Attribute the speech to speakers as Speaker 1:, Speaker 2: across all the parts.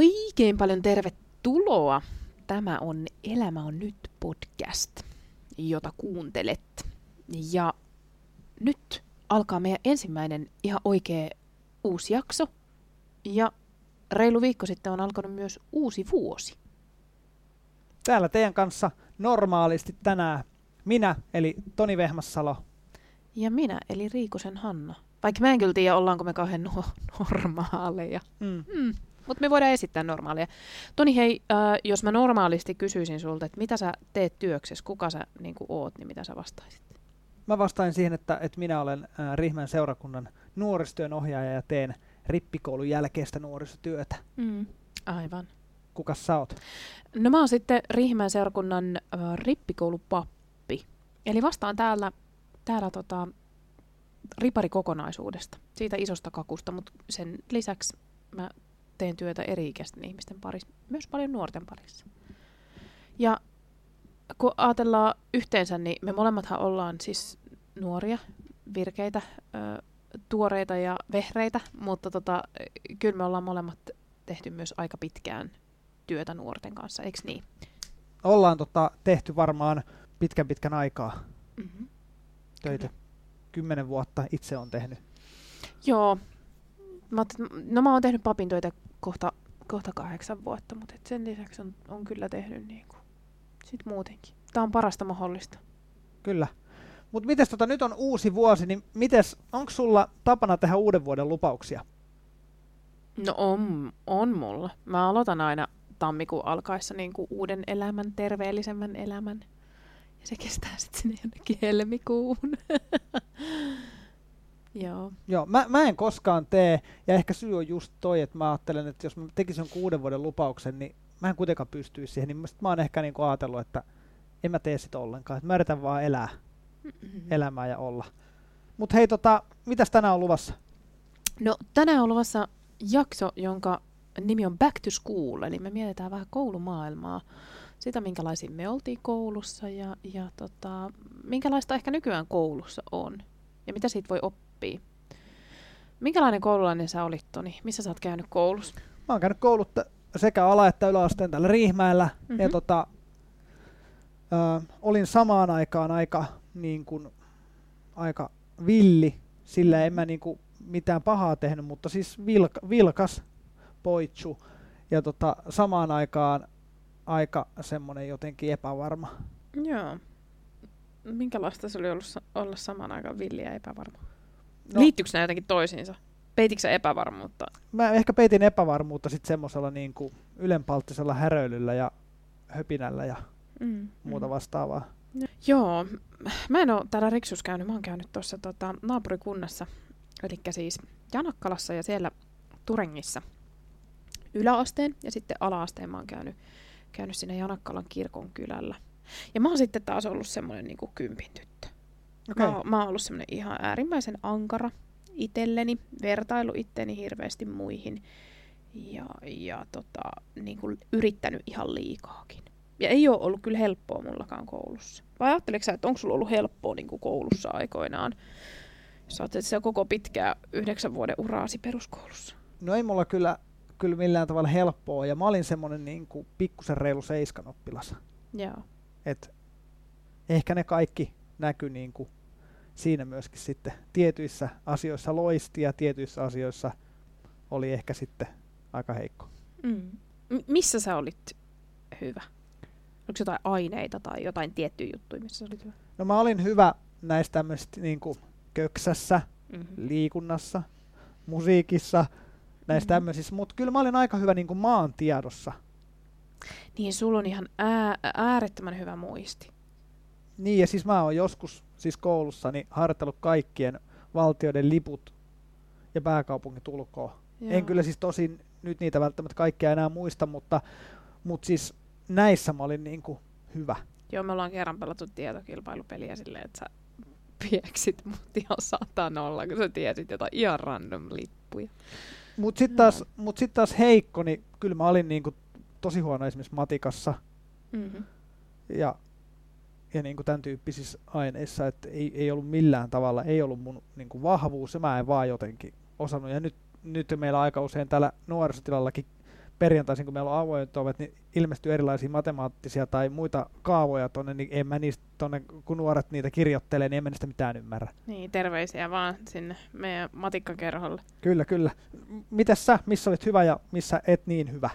Speaker 1: Oikein paljon tervetuloa. Tämä on Elämä on nyt podcast, jota kuuntelet. Ja nyt alkaa meidän ensimmäinen ihan oikea uusi jakso. Ja reilu viikko sitten on alkanut myös uusi vuosi.
Speaker 2: Täällä teidän kanssa normaalisti tänään minä, eli Toni Vehmassalo.
Speaker 1: Ja minä, eli Riikosen Hanna. Vaikka mä en kyllä tiedä, ollaanko me kauhean no- normaaleja.
Speaker 2: Mm.
Speaker 1: Mm. Mutta me voidaan esittää normaalia. Toni, hei, äh, jos mä normaalisti kysyisin sulta, että mitä sä teet työksessä, kuka sä niin oot, niin mitä sä vastaisit?
Speaker 2: Mä vastaan siihen, että, että minä olen äh, Rihmän seurakunnan nuorisotyön ohjaaja ja teen rippikoulun jälkeistä nuorisotyötä.
Speaker 1: Mm. Aivan.
Speaker 2: Kuka sä oot?
Speaker 1: No mä oon sitten Riihimäen seurakunnan äh, rippikoulupappi. Eli vastaan täällä, täällä tota, riparikokonaisuudesta, siitä isosta kakusta, mutta sen lisäksi mä teen työtä eri-ikäisten ihmisten parissa, myös paljon nuorten parissa. Ja kun ajatellaan yhteensä, niin me molemmathan ollaan siis nuoria, virkeitä, ö, tuoreita ja vehreitä, mutta tota, kyllä me ollaan molemmat tehty myös aika pitkään työtä nuorten kanssa, eikö niin?
Speaker 2: Ollaan tota, tehty varmaan pitkän pitkän aikaa
Speaker 1: Mm-hmm.
Speaker 2: töitä.
Speaker 1: Kyllä.
Speaker 2: Kymmenen vuotta itse on tehnyt.
Speaker 1: Joo. Mä, no mä oon tehnyt papin töitä kohta, kohta kahdeksan vuotta, mutta et sen lisäksi on, on kyllä tehnyt niin kuin, sit muutenkin. Tää on parasta mahdollista.
Speaker 2: Kyllä. Mutta mites tota, nyt on uusi vuosi, niin mites, onko sulla tapana tehdä uuden vuoden lupauksia?
Speaker 1: No on, on mulla. Mä aloitan aina tammikuun alkaessa niin kuin uuden elämän, terveellisemmän elämän. Ja se kestää sitten sinne jonnekin helmikuun. Joo.
Speaker 2: Joo, mä, mä en koskaan tee, ja ehkä syy on just toi, että mä ajattelen, että jos mä tekisin jonkun uuden vuoden lupauksen, niin mä en kuitenkaan pystyisi siihen, niin mä oon ehkä niinku ajatellut, että en mä tee sitä ollenkaan, että mä yritän vaan elää elämää ja olla. Mutta hei, tota, mitäs tänään on luvassa?
Speaker 1: No tänään on luvassa jakso, jonka nimi on Back to School, eli me mietitään vähän koulumaailmaa, sitä minkälaisia me oltiin koulussa ja, ja tota, minkälaista ehkä nykyään koulussa on ja mitä siitä voi oppia. Minkälainen koululainen sä olit, Toni? Missä sä oot käynyt koulussa?
Speaker 2: Mä oon käynyt koulut sekä ala- että yläasteen täällä Riihmäellä, mm-hmm. ja
Speaker 1: Mhm.
Speaker 2: tota, ö, olin samaan aikaan aika, niin kun, aika villi, sillä en mä niin kun, mitään pahaa tehnyt, mutta siis vilka, vilkas poitsu, ja tota, samaan aikaan aika semmonen jotenkin epävarma.
Speaker 1: Joo. Minkälaista se oli ollut olla samaan aikaan villiä ja epävarma?
Speaker 2: No.
Speaker 1: No. Liittyykö nämä jotenkin toisiinsa? Peititkö epävarmuutta?
Speaker 2: Mä ehkä peitin epävarmuutta sitten semmoisella niin kuin ylenpalttisella häröilyllä ja höpinällä ja
Speaker 1: Mm,
Speaker 2: muuta
Speaker 1: mm.
Speaker 2: vastaavaa.
Speaker 1: Joo, mä en ole täällä Riksus käynyt, mä oon käynyt tuossa tota, naapurikunnassa, eli siis Janakkalassa ja siellä Turengissa yläasteen ja sitten alaasteen mä oon käynyt, käynyt siinä Janakkalan kirkon kylällä. Ja mä oon sitten taas ollut semmoinen niin kympin tyttö.
Speaker 2: Okei.
Speaker 1: Mä, mä oon ollut semmoinen ihan äärimmäisen ankara itselleni, vertailu itteeni hirveästi muihin ja, ja tota, niin kuin yrittänyt ihan liikaakin. Ja ei ole ollut kyllä helppoa mullakaan koulussa. Vai ajatteletko sä, että onko sulla ollut helppoa niin kuin koulussa aikoinaan? Sä ajattelet siellä koko pitkää yhdeksän vuoden uraasi peruskoulussa.
Speaker 2: No ei mulla kyllä, kyllä millään tavalla helppoa, ja mä olin semmonen niin kuin pikkusen reilu seiskan oppilas.
Speaker 1: Joo.
Speaker 2: Et ehkä ne kaikki näkyi niin kuin siinä myöskin sitten tietyissä asioissa loisti ja tietyissä asioissa oli ehkä sitten aika heikko.
Speaker 1: Mm. M- missä sä olit hyvä? Onko jotain aineita tai jotain tiettyjä juttuja, missä sä olit hyvä?
Speaker 2: No mä olin hyvä näistä tämmöistä niin köksässä,
Speaker 1: Mm-hmm.
Speaker 2: liikunnassa, musiikissa, näistä
Speaker 1: Mhm.
Speaker 2: tämmöisissä, mutta kyllä mä olin aika hyvä niin maantiedossa.
Speaker 1: Niin, sulla on ihan ää- äärettömän hyvä muisti.
Speaker 2: Niin, ja siis mä oon joskus siis koulussani harjoitellut kaikkien valtioiden liput ja pääkaupungit ulkoa.
Speaker 1: Joo.
Speaker 2: En kyllä siis tosin nyt niitä välttämättä kaikkia enää muista, mutta, mutta siis näissä mä olin niin kuin hyvä.
Speaker 1: Joo, me ollaan kerran pelattu tietokilpailupeliä silleen, että sä pieksit mut ihan satanolla, kun sä tiesit jotain ihan random lippuja.
Speaker 2: Mutta sitten taas, mut sit taas heikko, niin kyllä mä olin niin kuin tosi huono esimerkiksi matikassa
Speaker 1: Mm-hmm.
Speaker 2: ja, ja niin kuin tämän tyyppisissä aineissa, että ei, ei ollut millään tavalla, ei ollut mun niin kuin vahvuus ja mä en vaan jotenkin osannut. Ja nyt, nyt meillä aika usein täällä nuorisotilallakin perjantaisin, kun meillä on avoimet ovet, niin ilmestyy erilaisia matemaattisia tai muita kaavoja tuonne, niin en mä niistä tonne, kun nuoret niitä kirjoittelee, niin en mä niistä mitään ymmärrä.
Speaker 1: Niin, terveisiä vaan sinne meidän matikkakerholle.
Speaker 2: Kyllä, kyllä. Mitäs sä, missä olit hyvä ja missä et niin hyvä?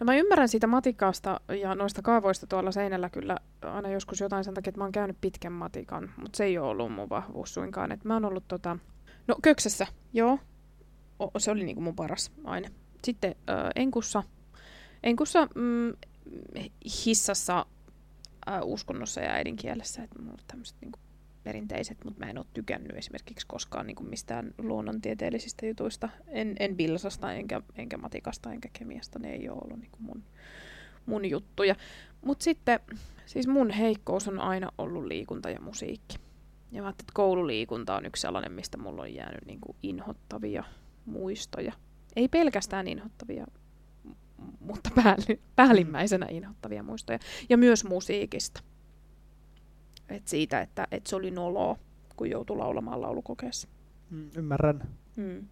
Speaker 1: No mä ymmärrän siitä matikasta ja noista kaavoista tuolla seinällä kyllä aina joskus jotain sen takia, että mä oon käynyt pitkän matikan, mutta se ei ole ollut mun vahvuus suinkaan. Et mä oon ollut tota, no köksessä, joo, o, se oli niinku mun paras aine. Sitten äh, enkussa, enkussa mm, hissassa, äh, uskonnossa ja äidinkielessä, että mulla on tämmöiset niinku perinteiset, mutta mä en ole tykännyt esimerkiksi koskaan niin kuin mistään luonnontieteellisistä jutuista. En, en bilsasta, enkä, enkä matikasta, enkä kemiasta. Ne ei ole ollut niin kuin mun, mun juttuja. Mutta sitten, siis mun heikkous on aina ollut liikunta ja musiikki. Ja mä että koululiikunta on yksi sellainen, mistä mulla on jäänyt niin kuin inhottavia muistoja. Ei pelkästään inhottavia, mutta päällimmäisenä inhottavia muistoja. Ja myös musiikista. Et siitä, että, että se oli noloa, kun joutui laulamaan laulukokeessa.
Speaker 2: Mm, ymmärrän. Mm.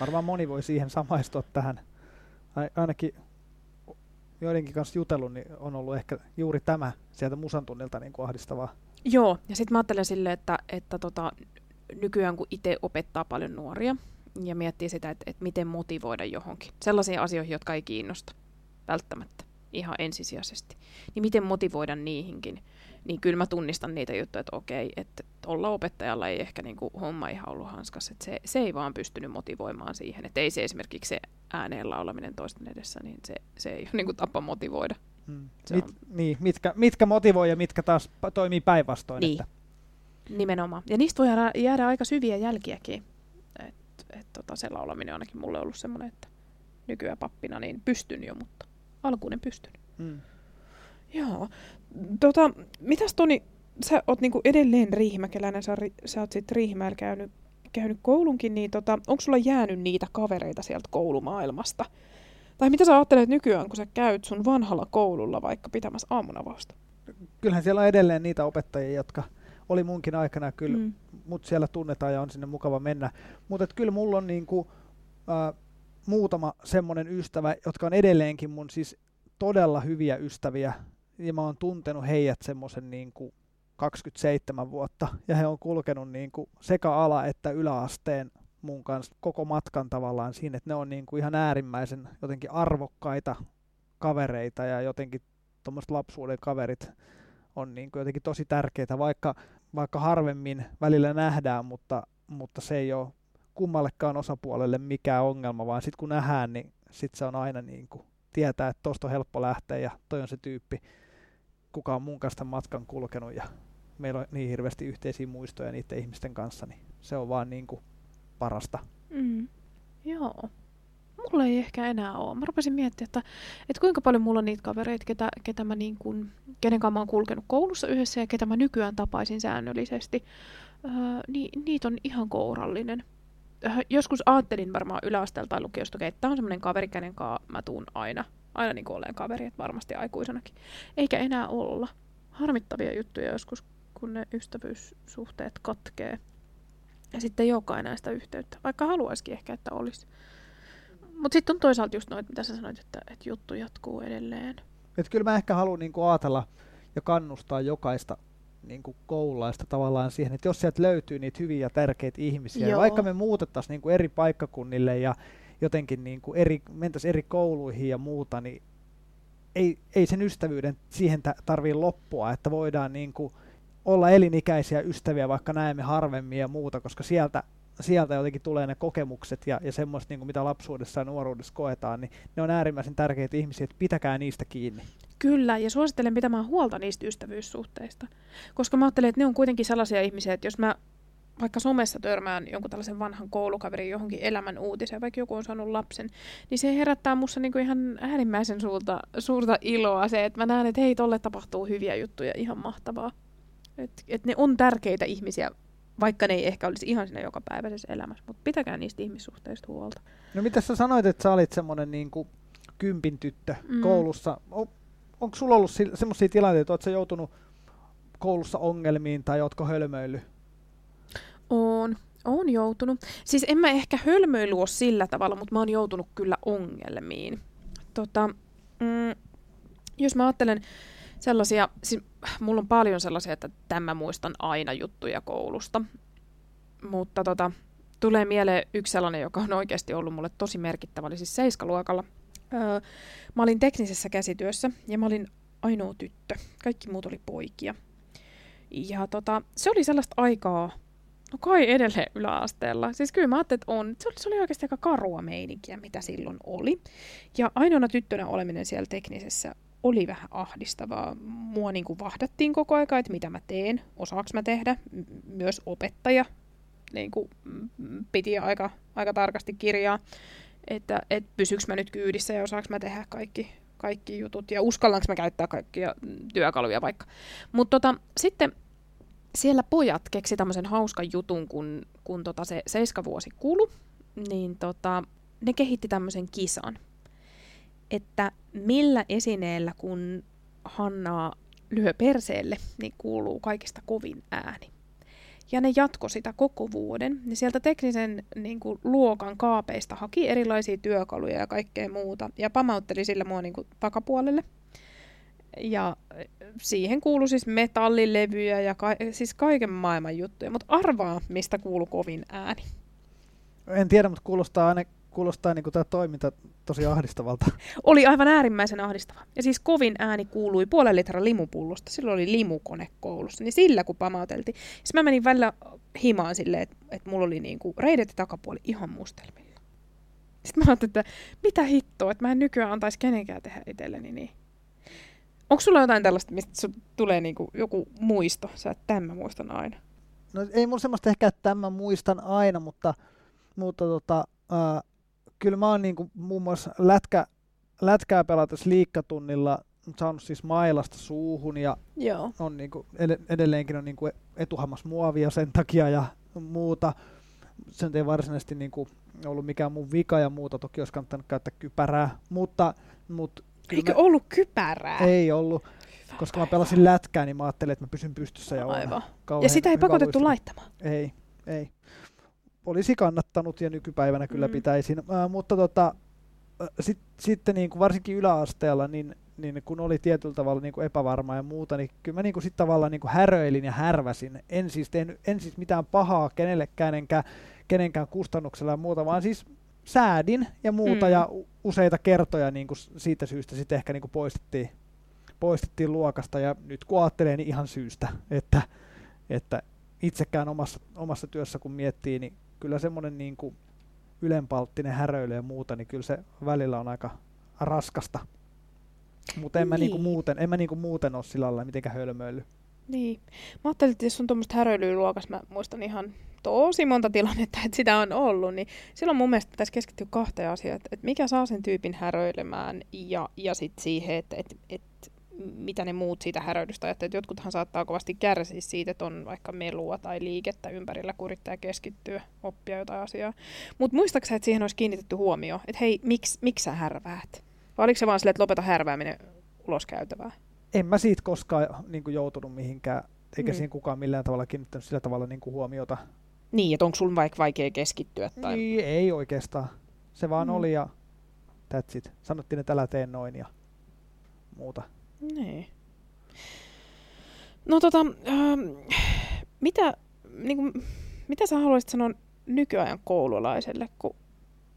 Speaker 2: Varmaan moni voi siihen samaistua tähän. Ainakin joidenkin kanssa jutellut, niin on ollut ehkä juuri tämä sieltä musan tunnilta niin kuin ahdistavaa.
Speaker 1: Joo, ja sitten mä ajattelen silleen, että, että tota, nykyään kun itse opettaa paljon nuoria ja miettii sitä, että, että miten motivoida johonkin, sellaisiin asioihin, jotka ei kiinnosta välttämättä ihan ensisijaisesti, niin miten motivoida niihinkin, niin kyllä mä tunnistan niitä juttuja, että okei, että olla opettajalla ei ehkä niin kuin homma ihan ollut hanskas, että se, se ei vaan pystynyt motivoimaan siihen, että ei se esimerkiksi se ääneen laulaminen toisten edessä, niin se, se ei ole niin kuin tapa motivoida.
Speaker 2: Hmm. Mit, on... niin, mitkä, mitkä motivoi ja mitkä taas toimii päinvastoin.
Speaker 1: Niin, että... nimenomaan. Ja niistä voi jäädä, jäädä aika syviä jälkiäkin. Et, et, tota, se laulaminen on ainakin mulle ollut semmoinen, että nykyään pappina niin pystyn jo, mutta alkuun en pystynyt. Hmm. Joo. Tota, mitäs Toni, sä oot niinku edelleen riihimäkeläinen, sä, sä oot sit Riihimäellä käynyt, käynyt koulunkin, niin tota, onko sulla jäänyt niitä kavereita sieltä koulumaailmasta? Tai mitä sä ajattelet nykyään, kun sä käyt sun vanhalla koululla vaikka pitämässä aamunavausta?
Speaker 2: Kyllähän siellä on edelleen niitä opettajia, jotka oli munkin aikana kyllä, mm. mut siellä tunnetaan ja on sinne mukava mennä. Mutta kyllä mulla on niinku, äh, muutama semmoinen ystävä, jotka on edelleenkin mun siis todella hyviä ystäviä, ja mä oon tuntenut heidät semmoisen niin kuin 27 vuotta, ja he on kulkenut niin kuin sekä ala- että yläasteen mun kanssa koko matkan tavallaan siinä, että ne on niin kuin ihan äärimmäisen jotenkin arvokkaita kavereita, ja jotenkin tuommoiset lapsuuden kaverit on niin kuin jotenkin tosi tärkeitä, vaikka, vaikka harvemmin välillä nähdään, mutta, mutta se ei ole kummallekaan osapuolelle mikään ongelma, vaan sitten kun nähdään, niin sitten se on aina niin kuin tietää, että tuosta on helppo lähteä ja toi on se tyyppi, kuka on mun kanssa matkan kulkenut ja meillä on niin hirveästi yhteisiä muistoja niiden ihmisten kanssa, niin se on vaan niin kuin parasta.
Speaker 1: Mm. Joo. Mulla ei ehkä enää ole. Mä rupesin miettimään, että, että kuinka paljon mulla on niitä kavereita, ketä, ketä mä niin kuin, kenen kanssa mä oon kulkenut koulussa yhdessä ja ketä mä nykyään tapaisin säännöllisesti. Öö, ni, niitä on ihan kourallinen. Öö, joskus ajattelin varmaan yläasteelta tai lukiosta, että tämä on semmoinen kaveri, kenen kanssa mä tuun aina aina niin kuin olen kaveri, että varmasti aikuisenakin. Eikä enää olla. Harmittavia juttuja joskus, kun ne ystävyyssuhteet katkee. Ja sitten olekaan enää sitä yhteyttä, vaikka haluaisikin ehkä, että olisi. Mutta sitten on toisaalta just noita, mitä sä sanoit, että, että juttu jatkuu edelleen.
Speaker 2: Et kyllä mä ehkä haluan niin kuin ajatella ja kannustaa jokaista niin kuin koululaista tavallaan siihen, että jos sieltä löytyy niitä hyviä ja tärkeitä ihmisiä, Joo. vaikka me muutettaisiin niin kuin eri paikkakunnille ja jotenkin niin kuin eri, mentäisiin eri kouluihin ja muuta, niin ei, ei sen ystävyyden siihen tarvii loppua, että voidaan niin kuin olla elinikäisiä ystäviä, vaikka näemme harvemmin ja muuta, koska sieltä, sieltä jotenkin tulee ne kokemukset ja, ja semmoista, niin kuin mitä lapsuudessa ja nuoruudessa koetaan, niin ne on äärimmäisen tärkeitä ihmisiä, että pitäkää niistä kiinni.
Speaker 1: Kyllä, ja suosittelen pitämään huolta niistä ystävyyssuhteista, koska mä ajattelen, että ne on kuitenkin sellaisia ihmisiä, että jos mä vaikka somessa törmään jonkun tällaisen vanhan koulukaverin johonkin elämän uutiseen, vaikka joku on saanut lapsen, niin se herättää musta niinku ihan äärimmäisen suurta, suurta iloa se, että mä näen, että hei, tolle tapahtuu hyviä juttuja, ihan mahtavaa. Että et ne on tärkeitä ihmisiä, vaikka ne ei ehkä olisi ihan siinä jokapäiväisessä elämässä, mutta pitäkää niistä ihmissuhteista huolta.
Speaker 2: No mitä sä sanoit, että sä olit semmoinen niinku kympin tyttö mm. koulussa. On, onko sulla ollut semmoisia tilanteita, että sä joutunut koulussa ongelmiin tai ootko hölmöillyt
Speaker 1: on. On joutunut. Siis en mä ehkä hölmöily ole sillä tavalla, mutta mä oon joutunut kyllä ongelmiin. tota, mm, jos mä ajattelen sellaisia, siis mulla on paljon sellaisia, että tämä muistan aina juttuja koulusta, mutta tota, tulee mieleen yksi sellainen, joka on oikeasti ollut mulle tosi merkittävä, oli siis seiskaluokalla. Öö, mä olin teknisessä käsityössä ja mä olin ainoa tyttö. Kaikki muut oli poikia. Ja tota, se oli sellaista aikaa, no kai edelleen yläasteella. Siis kyllä mä ajattelin, että on. Se oli, se oli oikeasti aika karua meininkiä, mitä silloin oli. Ja ainoana tyttönä oleminen siellä teknisessä oli vähän ahdistavaa. Mua niin kuin vahdattiin koko aika, että mitä mä teen, osaaks mä tehdä. Myös opettaja niin kuin, piti aika, aika tarkasti kirjaa, että et pysyks mä nyt kyydissä ja osaaks mä tehdä kaikki, kaikki jutut ja uskallanko mä käyttää kaikkia työkaluja vaikka. Mutta tota, sitten siellä pojat keksi tämmöisen hauskan jutun, kun, kun tota se seiskavuosi kulu, niin tota, ne kehitti tämmöisen kisan, että millä esineellä kun Hannaa lyö perseelle, niin kuuluu kaikista kovin ääni. Ja ne jatko sitä koko vuoden. Ja sieltä teknisen niin kuin, luokan kaapeista haki erilaisia työkaluja ja kaikkea muuta. Ja pamautteli sillä mua niin kuin, takapuolelle. Ja siihen kuului siis metallilevyjä ja ka- siis kaiken maailman juttuja. Mutta arvaa, mistä kuuluu kovin ääni.
Speaker 2: En tiedä, mutta kuulostaa aina kuulostaa niin kuin tämä toiminta tosi ahdistavalta.
Speaker 1: Oli aivan äärimmäisen ahdistava. Ja siis kovin ääni kuului puolen litran limupullosta. Silloin oli limukone koulussa. Niin sillä kun pamauteltiin. Siis mä menin välillä himaan silleen, että, että mulla oli niin kuin reidet ja takapuoli ihan mustelmilla. Sitten mä ajattelin, että mitä hittoa, että mä en nykyään antaisi kenenkään tehdä itselleni niin. Onko sulla jotain tällaista, mistä tulee niinku joku muisto? Sä, että tämän muistan aina.
Speaker 2: No ei mulla semmoista ehkä, että tämän muistan aina, mutta, mutta tota, äh, kyllä mä oon niinku muun muassa lätkä, lätkää pelatessa liikkatunnilla saanut siis mailasta suuhun ja
Speaker 1: Joo.
Speaker 2: on niinku, edelleenkin on niinku etuhammas muovia sen takia ja muuta. Se ei varsinaisesti niinku ollut mikään mun vika ja muuta, toki olisi kannattanut käyttää kypärää, mutta, mutta
Speaker 1: Eikö mä, ollut kypärää?
Speaker 2: Ei ollut, koska mä pelasin lätkää, niin mä ajattelin, että mä pysyn pystyssä ja
Speaker 1: Aivan. Ja sitä ei pakotettu laittamaan?
Speaker 2: Ei, ei olisi kannattanut ja nykypäivänä kyllä mm. pitäisin. Äh, mutta tota, sit, sitten niin kuin varsinkin yläasteella, niin, niin kun oli tietyllä tavalla niin kuin epävarma ja muuta, niin kyllä mä niin kuin sit tavallaan niin kuin häröilin ja härväsin. En siis, tehnyt, en siis mitään pahaa kenellekään enkä kenenkään kustannuksella ja muuta, vaan siis säädin ja muuta mm. ja useita kertoja niin kuin siitä syystä sitten ehkä niin kuin poistettiin, poistettiin luokasta ja nyt kun ajattelee niin ihan syystä, että, että itsekään omassa, omassa työssä kun miettii, niin kyllä semmoinen niin kuin ylenpalttinen häröily ja muuta, niin kyllä se välillä on aika raskasta. Mutta en, niin. mä niinku muuten, en mä niinku muuten ole sillä lailla mitenkään hölmöily.
Speaker 1: Niin. Mä ajattelin, että jos on tuommoista häröilyä luokassa, mä muistan ihan tosi monta tilannetta, että sitä on ollut, niin silloin mun mielestä pitäisi keskittyä kahteen asiaan, että, että mikä saa sen tyypin häröilemään ja, ja sitten siihen, että, että, että mitä ne muut siitä häröilystä ajattelevat. Jotkuthan saattaa kovasti kärsiä siitä, että on vaikka melua tai liikettä ympärillä, kun yrittää keskittyä, oppia jotain asiaa. Mutta muistaaksä, että siihen olisi kiinnitetty huomio, että hei, miksi, miksi sä härväät? Vai oliko se vaan silleen, että lopeta härvääminen ulos käytävää?
Speaker 2: En mä siitä koskaan niin kuin, joutunut mihinkään, eikä mm. siihen kukaan millään tavalla kiinnittänyt sillä tavalla niin kuin, huomiota.
Speaker 1: Niin, että onko sulla vaikka vaikea keskittyä? Tai...
Speaker 2: Niin, ei oikeastaan. Se vaan mm. oli ja that's it. Sanottiin, että älä tee noin ja muuta.
Speaker 1: Niin. No tota, ähm, mitä, niin kuin, mitä sä haluaisit sanoa nykyajan koululaiselle, kun,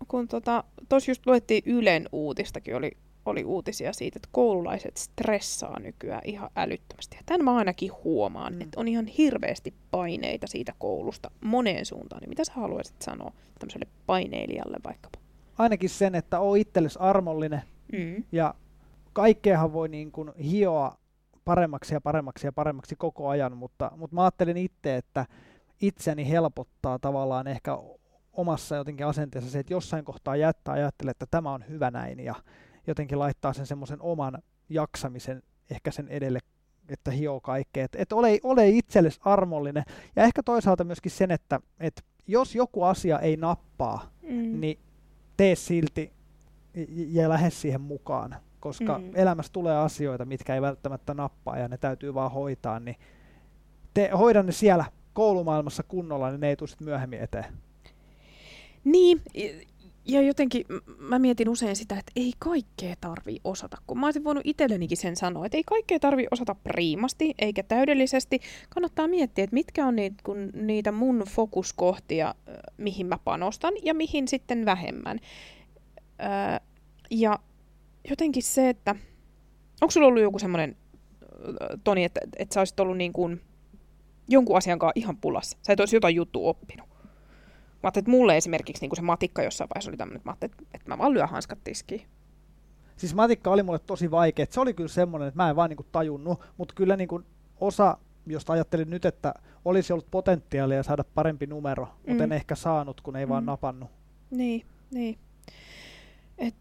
Speaker 1: kun tota, tos just luettiin Ylen uutistakin, oli, oli uutisia siitä, että koululaiset stressaa nykyään ihan älyttömästi. Ja tämän mä ainakin huomaan, mm. että on ihan hirveästi paineita siitä koulusta moneen suuntaan. Niin mitä sä haluaisit sanoa tämmöiselle paineilijalle vaikkapa?
Speaker 2: Ainakin sen, että oo itsellesi armollinen mm. ja kaikkeahan voi niin kuin hioa paremmaksi ja paremmaksi ja paremmaksi koko ajan, mutta, mutta mä ajattelen itse, että itseni helpottaa tavallaan ehkä omassa jotenkin asenteessa se, että jossain kohtaa jättää ajattelee, että tämä on hyvä näin ja jotenkin laittaa sen semmoisen oman jaksamisen ehkä sen edelle, että hioo kaikkea. Että et ole, ole itsellesi armollinen ja ehkä toisaalta myöskin sen, että et jos joku asia ei nappaa, mm. niin tee silti ja lähde siihen mukaan koska mm. elämässä tulee asioita, mitkä ei välttämättä nappaa ja ne täytyy vaan hoitaa, niin te, hoida ne siellä koulumaailmassa kunnolla, niin ne ei tule myöhemmin eteen.
Speaker 1: Niin, ja jotenkin mä mietin usein sitä, että ei kaikkea tarvii osata, kun mä olisin voinut itsellenikin sen sanoa, että ei kaikkea tarvii osata priimasti eikä täydellisesti. Kannattaa miettiä, että mitkä on niitä, kun niitä mun fokuskohtia, mihin mä panostan ja mihin sitten vähemmän. Öö, ja jotenkin se, että onko sulla ollut joku semmoinen, Toni, että, että sä olisit ollut niin kuin jonkun asian kanssa ihan pulassa. Sä et olisi jotain juttua oppinut. Mä ajattelin, että mulle esimerkiksi niin kuin se matikka jossain vaiheessa oli tämmöinen, että mä ajattelin, että mä vaan lyön hanskat tiskiin.
Speaker 2: Siis matikka oli mulle tosi vaikea. Se oli kyllä semmoinen, että mä en vaan niin kuin tajunnut, mutta kyllä niin kuin osa, josta ajattelin nyt, että olisi ollut potentiaalia saada parempi numero, mm. mutta en ehkä saanut, kun ei mm. vaan napannut.
Speaker 1: Niin, niin. Et,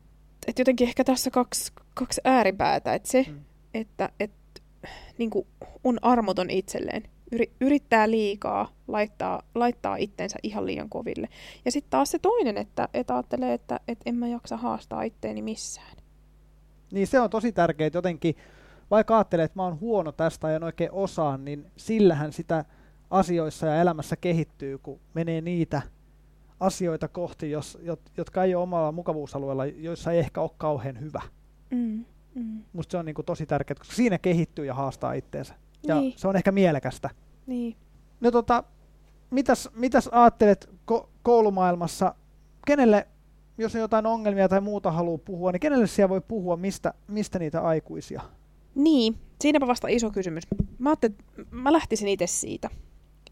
Speaker 1: et jotenkin ehkä tässä kaksi, kaksi ääripäätä, että se, mm. että et, niin on armoton itselleen yrittää liikaa, laittaa, laittaa itsensä ihan liian koville. Ja sitten taas se toinen, että, että ajattelee, että, että en mä jaksa haastaa itteeni missään.
Speaker 2: Niin se on tosi tärkeää jotenkin, vaikka ajattelee, että mä oon huono tästä ja en oikein osaa, niin sillähän sitä asioissa ja elämässä kehittyy, kun menee niitä asioita kohti, jos, jotka ei ole omalla mukavuusalueella, joissa ei ehkä ole kauhean hyvä. Mm, mm. Musta se on niin kuin tosi tärkeää, koska siinä kehittyy ja haastaa itteensä. Ja niin. se on ehkä mielekästä.
Speaker 1: Niin.
Speaker 2: No tota, mitäs, mitäs ajattelet ko- koulumaailmassa, kenelle, jos on jotain ongelmia tai muuta haluaa puhua, niin kenelle siellä voi puhua, mistä, mistä niitä aikuisia?
Speaker 1: Niin, siinäpä vasta iso kysymys. Mä ajattelin, mä lähtisin itse siitä,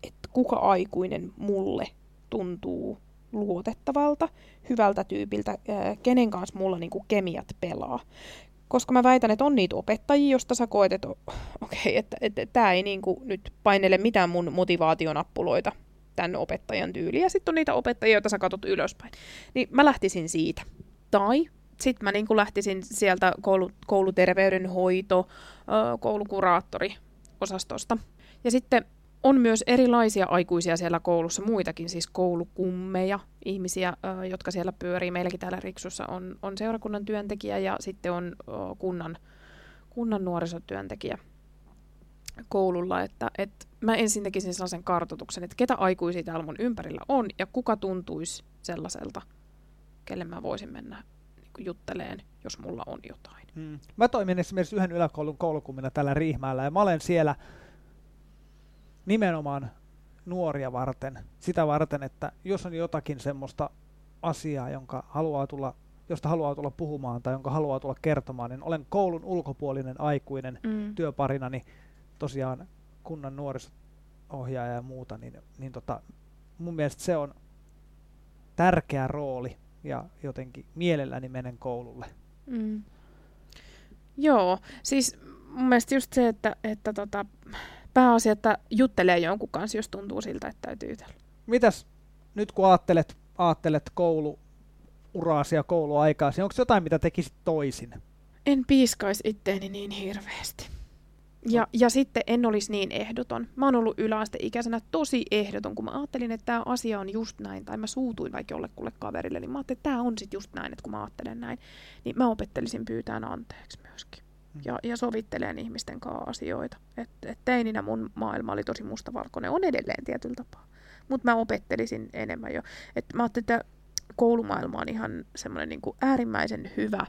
Speaker 1: että kuka aikuinen mulle tuntuu luotettavalta, hyvältä tyypiltä, kenen kanssa mulla niinku kemiat pelaa koska mä väitän, että on niitä opettajia, josta sä koet, että okei, okay, että, että, että tämä ei niin kuin nyt painele mitään mun motivaationappuloita tämän opettajan tyyliin. Ja sitten on niitä opettajia, joita sä katsot ylöspäin. Niin mä lähtisin siitä. Tai sitten mä niin kuin lähtisin sieltä koulu, kouluterveydenhoito, koulukuraattori osastosta. Ja sitten on myös erilaisia aikuisia siellä koulussa, muitakin, siis koulukummeja, ihmisiä, jotka siellä pyörii. Meilläkin täällä Riksussa on, on seurakunnan työntekijä ja sitten on kunnan, kunnan nuorisotyöntekijä koululla, että, että mä ensin tekisin sellaisen kartoituksen, että ketä aikuisia täällä mun ympärillä on ja kuka tuntuisi sellaiselta, kelle mä voisin mennä niin jutteleen, jos mulla on jotain.
Speaker 2: Hmm. Mä toimin esimerkiksi yhden yläkoulun koulukummina täällä Riihmäellä ja mä olen siellä nimenomaan nuoria varten, sitä varten, että jos on jotakin semmoista asiaa, jonka haluaa tulla, josta haluaa tulla puhumaan tai jonka haluaa tulla kertomaan, niin olen koulun ulkopuolinen aikuinen mm. työparina, niin tosiaan kunnan nuorisohjaaja ja muuta, niin, niin tota, mun mielestä se on tärkeä rooli ja jotenkin mielelläni menen koululle. Mm.
Speaker 1: Joo, siis mun mielestä just se, että, että tota, pääasia, että juttelee jonkun kanssa, jos tuntuu siltä, että täytyy jutella.
Speaker 2: Mitäs nyt kun ajattelet, ajattelet kouluuraasi ja kouluaikaasi, onko jotain, mitä tekisit toisin?
Speaker 1: En piiskaisi itteeni niin hirveästi. Ja, no. ja sitten en olisi niin ehdoton. Mä oon ollut yläasteikäisenä tosi ehdoton, kun mä ajattelin, että tämä asia on just näin, tai mä suutuin vaikka jollekulle kaverille, niin mä ajattelin, että tämä on sitten just näin, että kun mä ajattelen näin, niin mä opettelisin pyytään anteeksi myöskin ja, ja sovittelen ihmisten kanssa asioita. Et, et teininä mun maailma oli tosi mustavalkoinen, on edelleen tietyllä tapaa. Mutta mä opettelisin enemmän jo. Et mä ajattelin, että koulumaailma on ihan semmoinen niin äärimmäisen hyvä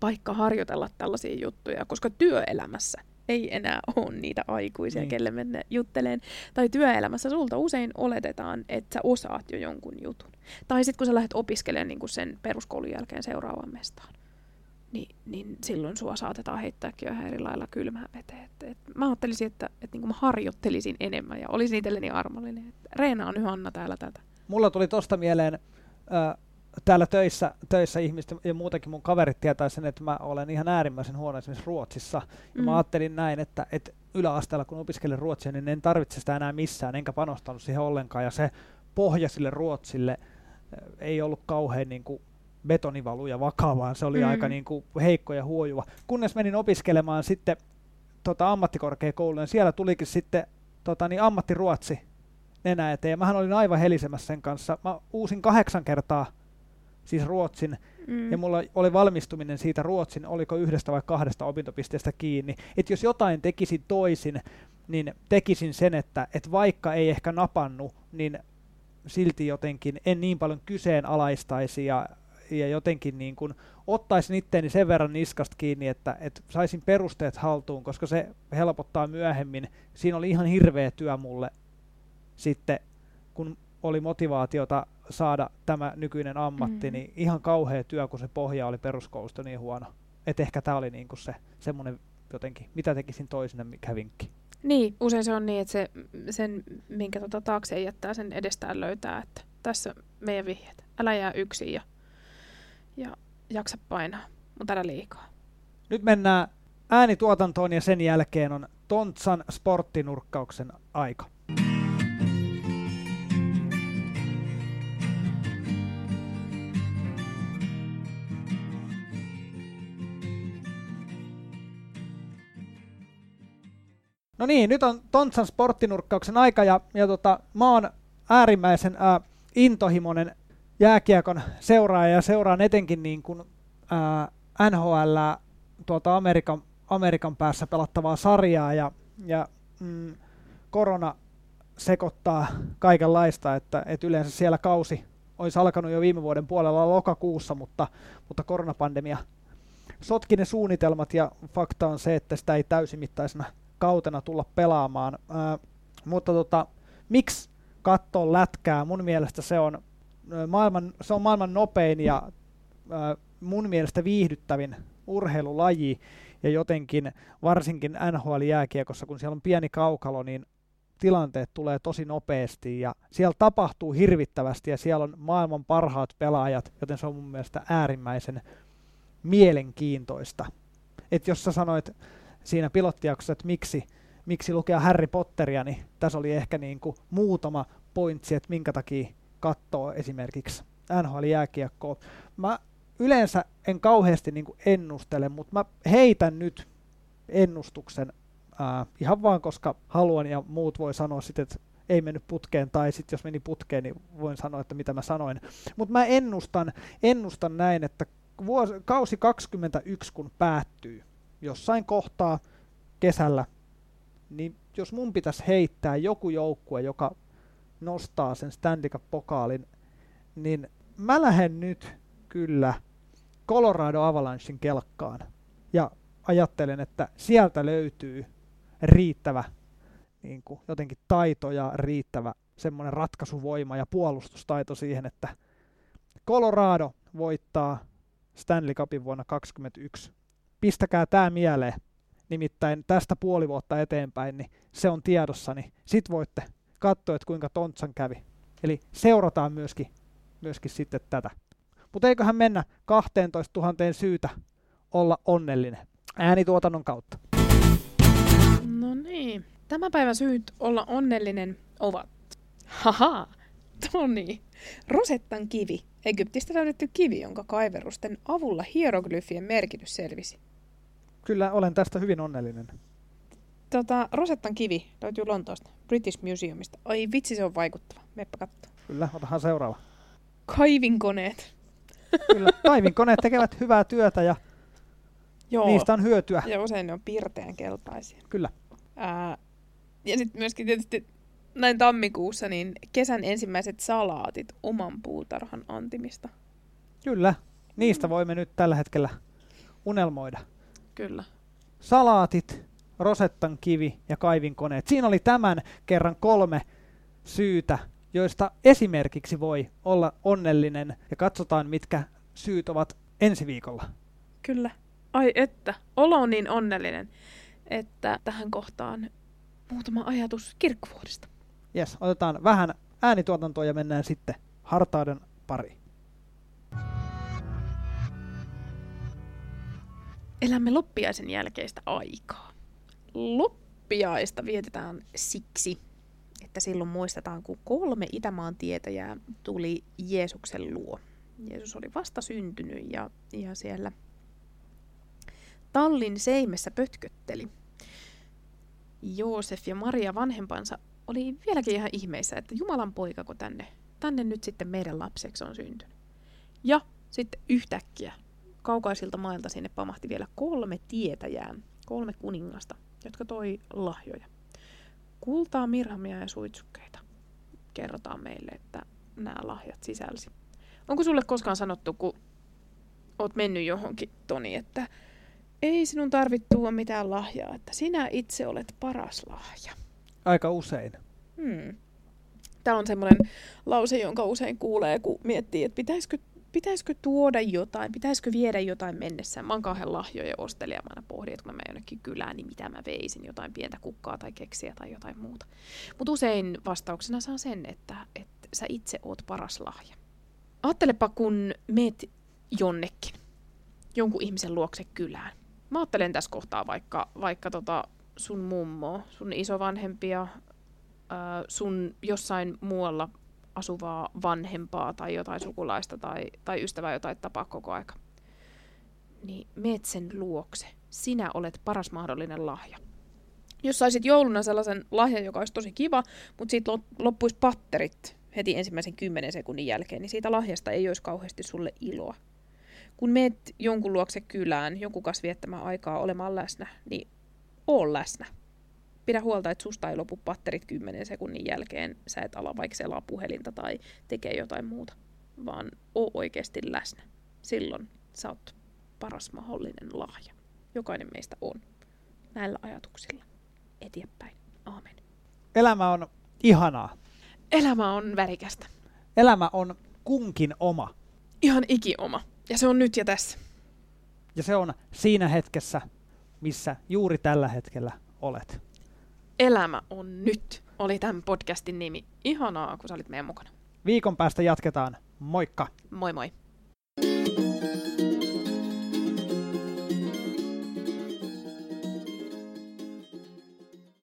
Speaker 1: paikka harjoitella tällaisia juttuja, koska työelämässä ei enää ole niitä aikuisia, niin. kelle mennä jutteleen. Tai työelämässä sulta usein oletetaan, että sä osaat jo jonkun jutun. Tai sitten kun sä lähdet opiskelemaan niin sen peruskoulun jälkeen seuraavaan mestaan niin, niin silloin sua saatetaan heittääkin jo ihan eri lailla kylmään veteen. Et, et mä ajattelisin, että et niin mä harjoittelisin enemmän ja olisin itselleni armollinen. Et Reena on Anna täällä tätä.
Speaker 2: Mulla tuli tosta mieleen, äh, täällä töissä, töissä ihmiset ja muutenkin mun kaverit tietää sen, että mä olen ihan äärimmäisen huono esimerkiksi Ruotsissa. Ja mm. mä ajattelin näin, että, että yläasteella kun opiskelen ruotsia, niin en tarvitse sitä enää missään, enkä panostanut siihen ollenkaan. Ja se pohja sille Ruotsille ei ollut kauhean niin kuin betonivaluja vakavaan. Se oli mm. aika niin kuin heikko ja huojuva. Kunnes menin opiskelemaan sitten tota, ammattikorkeakouluun, siellä tulikin sitten tota, niin ammattiruotsi nenä eteen. Ja mähän olin aivan helisemässä sen kanssa. Mä uusin kahdeksan kertaa siis ruotsin, mm. ja mulla oli valmistuminen siitä ruotsin, oliko yhdestä vai kahdesta opintopisteestä kiinni. Että jos jotain tekisin toisin, niin tekisin sen, että, että vaikka ei ehkä napannu, niin silti jotenkin en niin paljon kyseenalaistaisi ja, ja jotenkin niin kuin ottaisin itteeni sen verran niskasta kiinni, että, että saisin perusteet haltuun, koska se helpottaa myöhemmin. Siinä oli ihan hirveä työ mulle sitten, kun oli motivaatiota saada tämä nykyinen ammatti, mm. niin ihan kauhea työ, kun se pohja oli peruskoulusta niin huono. Että ehkä tämä oli niinku se semmoinen jotenkin, mitä tekisin toisinä, mikä vinkki.
Speaker 1: Niin, usein se on niin, että se, sen, minkä tota taakse jättää, sen edestään löytää, että tässä meidän vihjeet. Älä jää yksin ja, ja jaksa painaa, mutta älä liikaa.
Speaker 2: Nyt mennään äänituotantoon ja sen jälkeen on Tontsan sporttinurkkauksen aika. No niin, nyt on Tontsan sporttinurkkauksen aika ja, ja tota, mä oon äärimmäisen ää, intohimoinen jääkiekon seuraaja ja seuraan etenkin niin kuin, ää, NHL tuolta Amerikan, Amerikan päässä pelattavaa sarjaa ja, ja mm, korona sekoittaa kaikenlaista, että, että yleensä siellä kausi olisi alkanut jo viime vuoden puolella lokakuussa, mutta, mutta koronapandemia sotki ne suunnitelmat ja fakta on se, että sitä ei täysimittaisena kautena tulla pelaamaan. Ää, mutta tota, miksi katsoa lätkää? Mun mielestä se on maailman, se on maailman nopein ja mun mielestä viihdyttävin urheilulaji. Ja jotenkin varsinkin NHL-jääkiekossa, kun siellä on pieni kaukalo, niin tilanteet tulee tosi nopeasti ja siellä tapahtuu hirvittävästi ja siellä on maailman parhaat pelaajat, joten se on mun mielestä äärimmäisen mielenkiintoista. Et jos sä sanoit siinä pilottijaksossa, että miksi, miksi lukea Harry Potteria, niin tässä oli ehkä niin kuin muutama pointsi, että minkä takia katsoo esimerkiksi NHL-jääkiekkoa. Mä yleensä en kauheasti niin ennustele, mutta mä heitän nyt ennustuksen ää, ihan vaan koska haluan ja muut voi sanoa sitten, että ei mennyt putkeen, tai sitten jos meni putkeen, niin voin sanoa, että mitä mä sanoin. Mutta mä ennustan, ennustan näin, että vuosi, kausi 21 kun päättyy, jossain kohtaa kesällä, niin jos mun pitäisi heittää joku joukkue, joka nostaa sen Stanley Cup-pokaalin, niin mä lähden nyt kyllä Colorado Avalanchein kelkkaan. Ja ajattelen, että sieltä löytyy riittävä niin kuin jotenkin taito ja riittävä semmoinen ratkaisuvoima ja puolustustaito siihen, että Colorado voittaa Stanley Cupin vuonna 2021 pistäkää tämä mieleen. Nimittäin tästä puoli vuotta eteenpäin, niin se on tiedossa, niin sit voitte katsoa, että kuinka Tontsan kävi. Eli seurataan myöskin, myöskin sitten tätä. Mutta eiköhän mennä 12 000 syytä olla onnellinen äänituotannon kautta.
Speaker 1: No niin. Tämän päivän syyt olla onnellinen ovat. Haha, Toni. Rosettan kivi. Egyptistä löydetty kivi, jonka kaiverusten avulla hieroglyfien merkitys selvisi.
Speaker 2: Kyllä olen tästä hyvin onnellinen.
Speaker 1: Tota, Rosettan kivi löytyy Lontoosta, British Museumista. Ai vitsi, se on vaikuttava. Meppä katsoa.
Speaker 2: Kyllä, otahan seuraava.
Speaker 1: Kaivinkoneet.
Speaker 2: Kyllä, kaivinkoneet tekevät hyvää työtä ja Joo. niistä on hyötyä.
Speaker 1: Ja usein ne on pirteän keltaisia.
Speaker 2: Kyllä.
Speaker 1: Ää, ja sitten myöskin tietysti näin tammikuussa niin kesän ensimmäiset salaatit oman puutarhan antimista.
Speaker 2: Kyllä, niistä voimme nyt tällä hetkellä unelmoida.
Speaker 1: Kyllä.
Speaker 2: Salaatit, rosettan kivi ja kaivinkoneet. Siinä oli tämän kerran kolme syytä, joista esimerkiksi voi olla onnellinen ja katsotaan, mitkä syyt ovat ensi viikolla.
Speaker 1: Kyllä. Ai että, olo on niin onnellinen, että tähän kohtaan muutama ajatus kirkkovuodesta.
Speaker 2: Jes, otetaan vähän äänituotantoa ja mennään sitten hartauden pariin.
Speaker 1: Elämme loppiaisen jälkeistä aikaa. Loppiaista vietetään siksi, että silloin muistetaan, kun kolme Itämaan tietäjää tuli Jeesuksen luo. Jeesus oli vasta syntynyt ja, ja siellä tallin seimessä pötkötteli. Joosef ja Maria vanhempansa oli vieläkin ihan ihmeissä, että Jumalan poika, kun tänne, tänne nyt sitten meidän lapseksi on syntynyt. Ja sitten yhtäkkiä kaukaisilta mailta sinne pamahti vielä kolme tietäjää, kolme kuningasta, jotka toi lahjoja. Kultaa, mirhamia ja suitsukkeita. Kerrotaan meille, että nämä lahjat sisälsi. Onko sulle koskaan sanottu, kun oot mennyt johonkin, Toni, että ei sinun tarvitse tuoda mitään lahjaa, että sinä itse olet paras lahja.
Speaker 2: Aika usein.
Speaker 1: Hmm. Tämä on semmoinen lause, jonka usein kuulee, kun miettii, että pitäisikö, pitäisikö tuoda jotain, pitäisikö viedä jotain mennessään. Mä oon kauhean lahjojen ostelija, mä aina pohdin, että kun mä jonnekin kylään, niin mitä mä veisin, jotain pientä kukkaa tai keksiä tai jotain muuta. Mutta usein vastauksena saa sen, että, että sä itse oot paras lahja. Aattelepa, kun meet jonnekin, jonkun ihmisen luokse kylään. Mä ajattelen tässä kohtaa vaikka, vaikka tota sun mummo, sun isovanhempia, sun jossain muualla asuvaa vanhempaa tai jotain sukulaista tai, tai ystävää, jotain tapaa koko aika. Niin meet sen luokse. Sinä olet paras mahdollinen lahja. Jos saisit jouluna sellaisen lahjan, joka olisi tosi kiva, mutta siitä loppuisi patterit heti ensimmäisen kymmenen sekunnin jälkeen, niin siitä lahjasta ei olisi kauheasti sulle iloa kun meet jonkun luokse kylään, jonkun kanssa viettämään aikaa olemaan läsnä, niin oo läsnä. Pidä huolta, että susta ei lopu patterit 10 sekunnin jälkeen, sä et ala vaikka selaa puhelinta tai tekee jotain muuta, vaan oo oikeasti läsnä. Silloin sä oot paras mahdollinen lahja. Jokainen meistä on. Näillä ajatuksilla eteenpäin. Aamen.
Speaker 2: Elämä on ihanaa.
Speaker 1: Elämä on värikästä.
Speaker 2: Elämä on kunkin oma.
Speaker 1: Ihan iki oma. Ja se on nyt ja tässä.
Speaker 2: Ja se on siinä hetkessä, missä juuri tällä hetkellä olet.
Speaker 1: Elämä on nyt, oli tämän podcastin nimi. Ihanaa, kun sä olit meidän mukana.
Speaker 2: Viikon päästä jatketaan. Moikka!
Speaker 1: Moi moi!